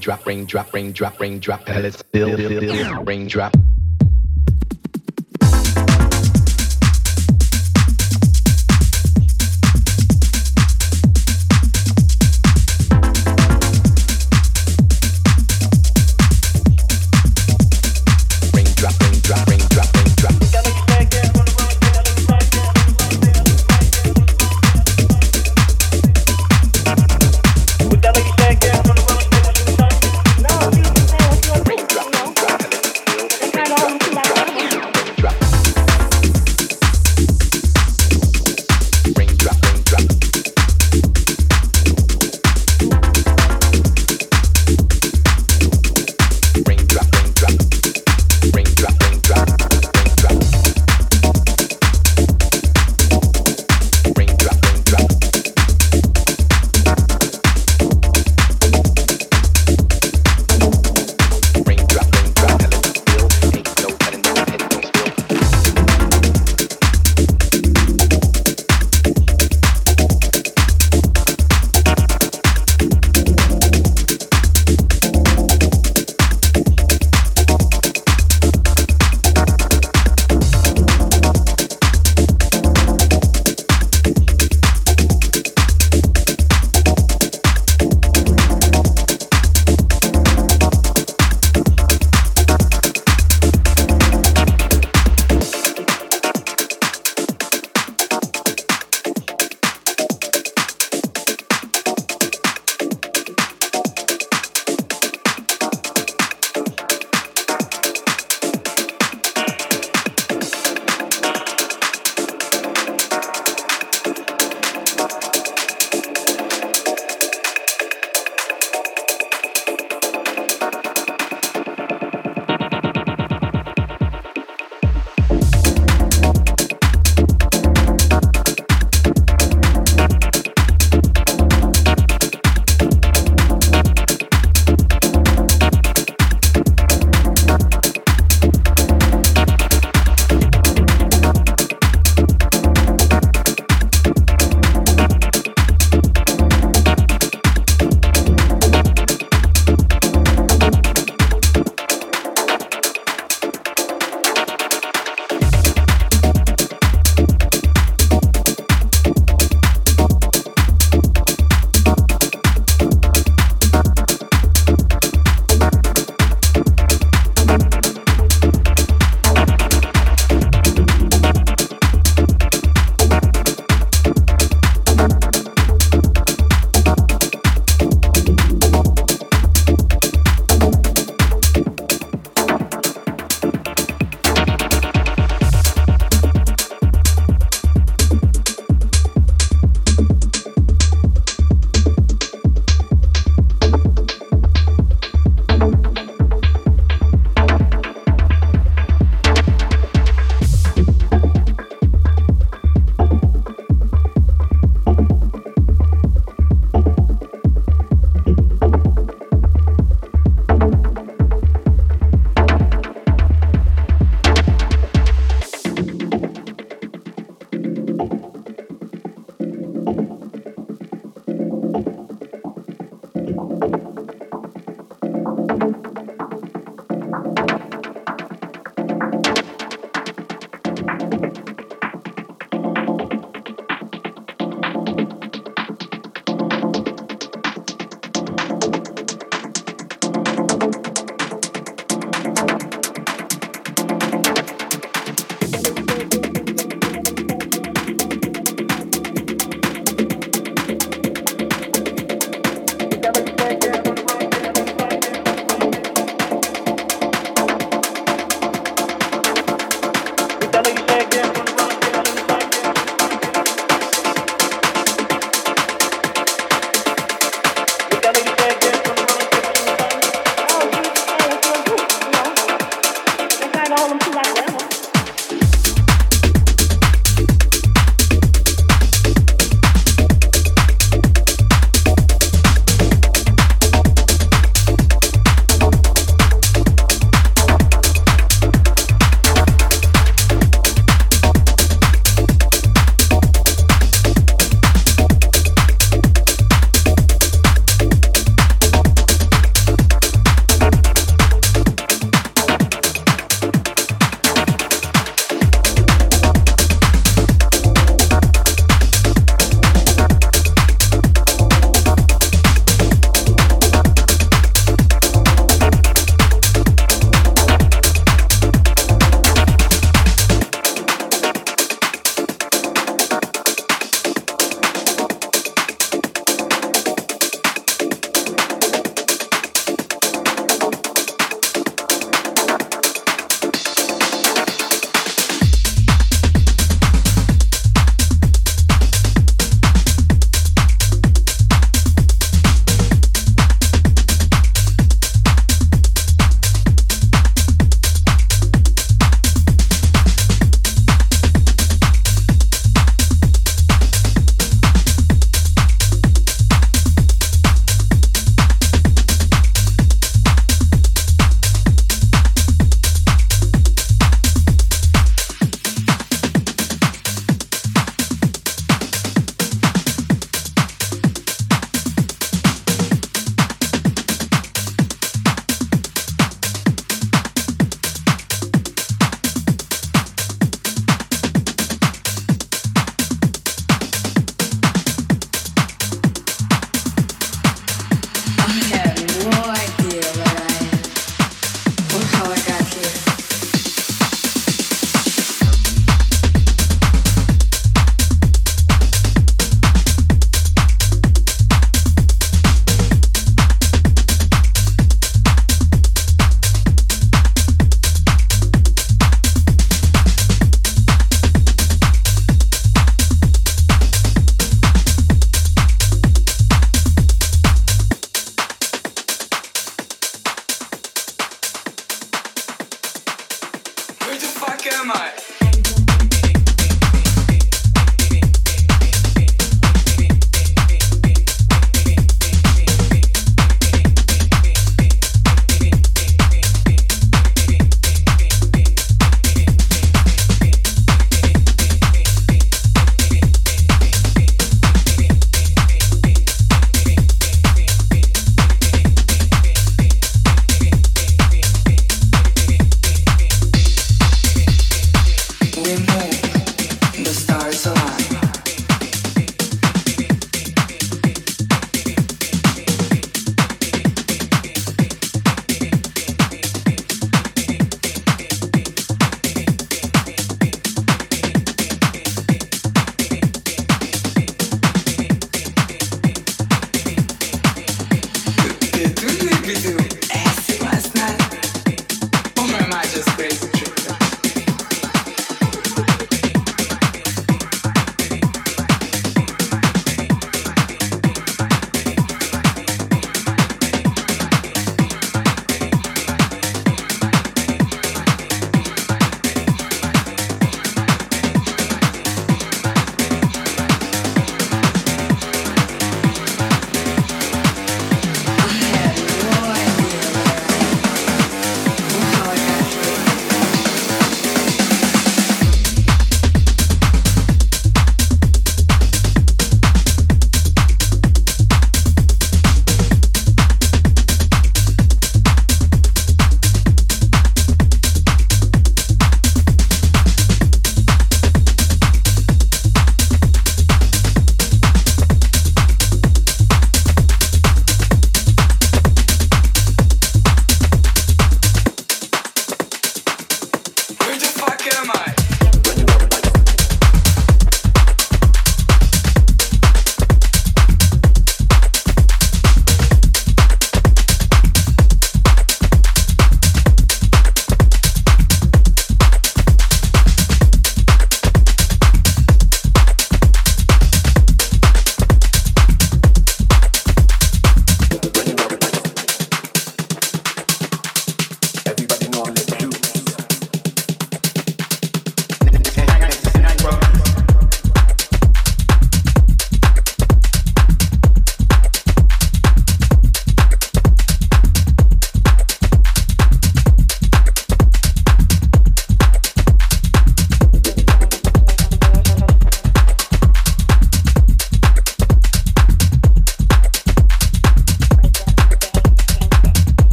drop, ring, drop, ring, drop, ring, drop, pedal, it's bill, bill, bill, ring, drop.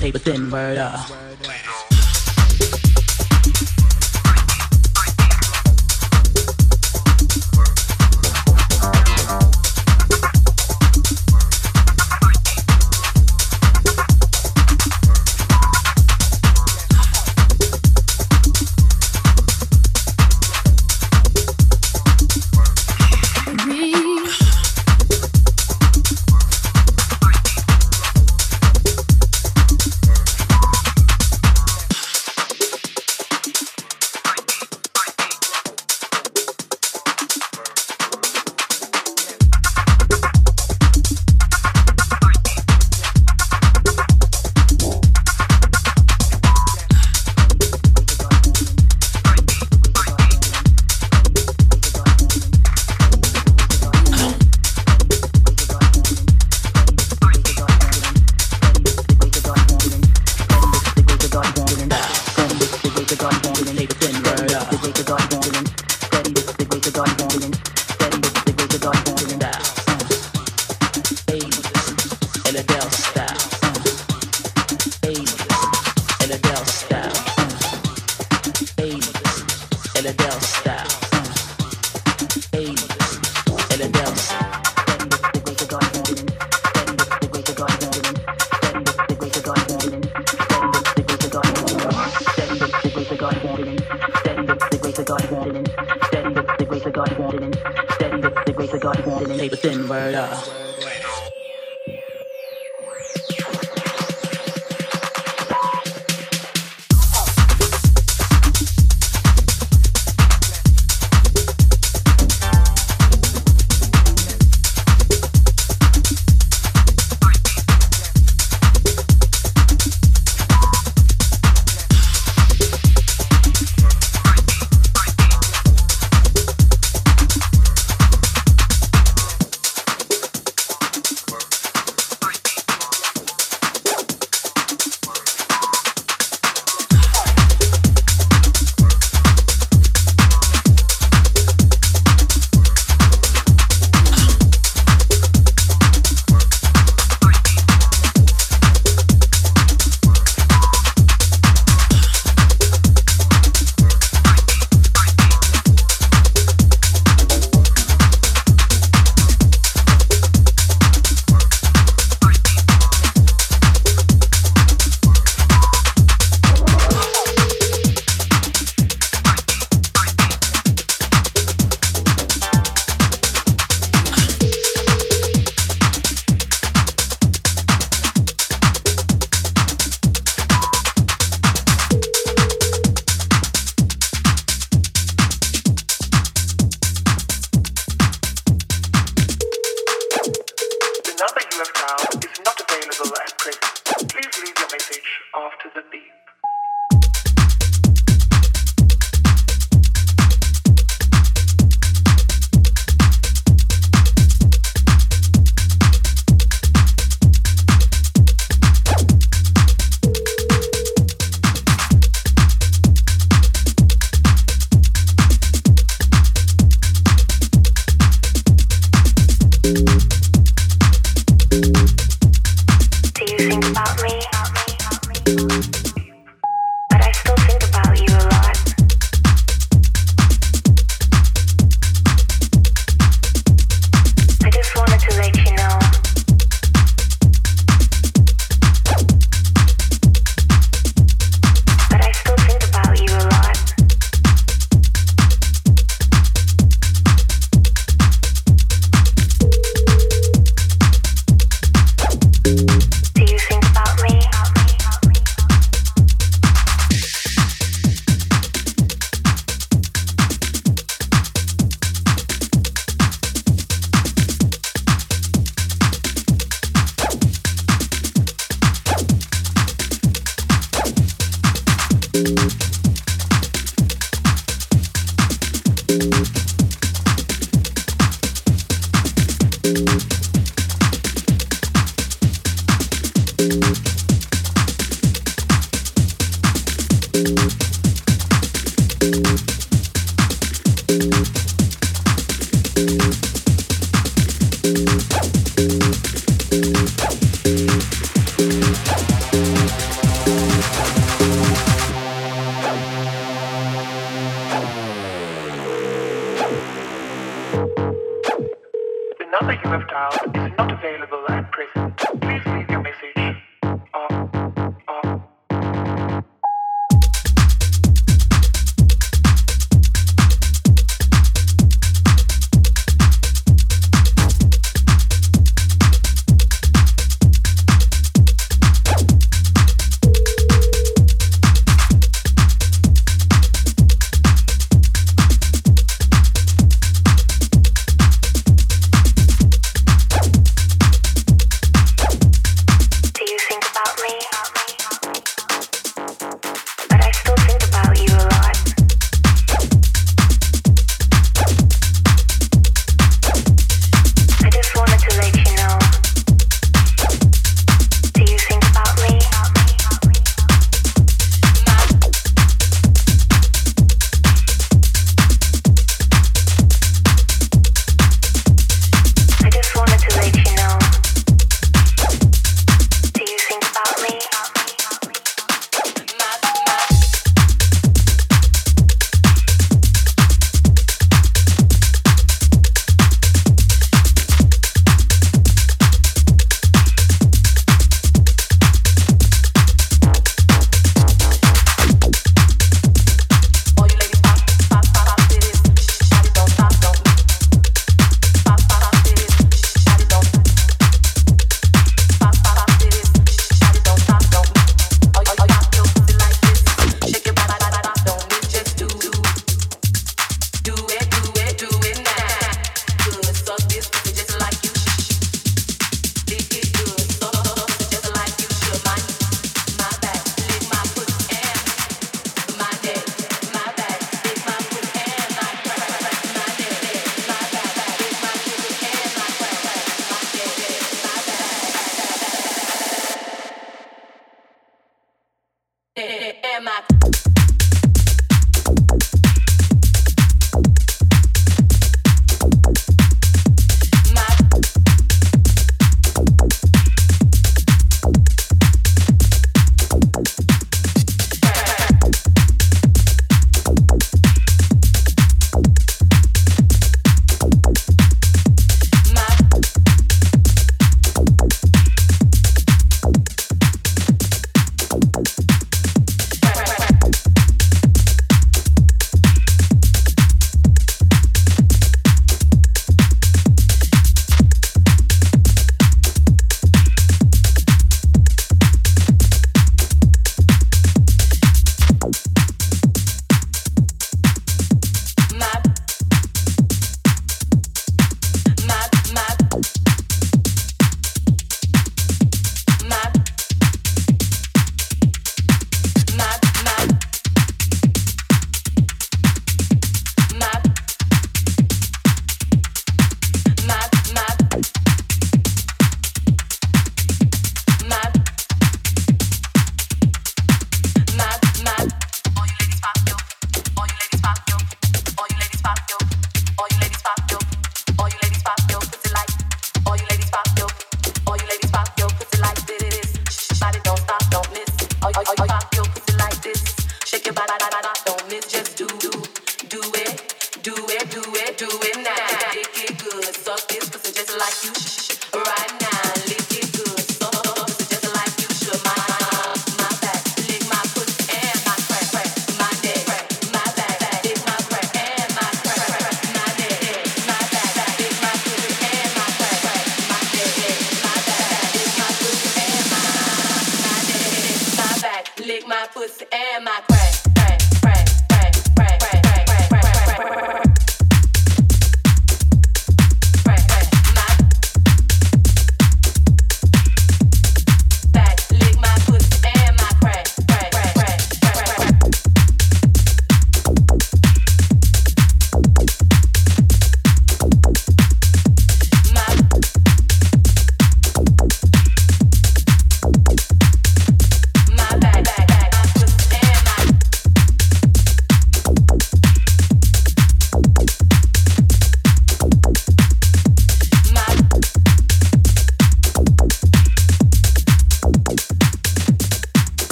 Paper thin word.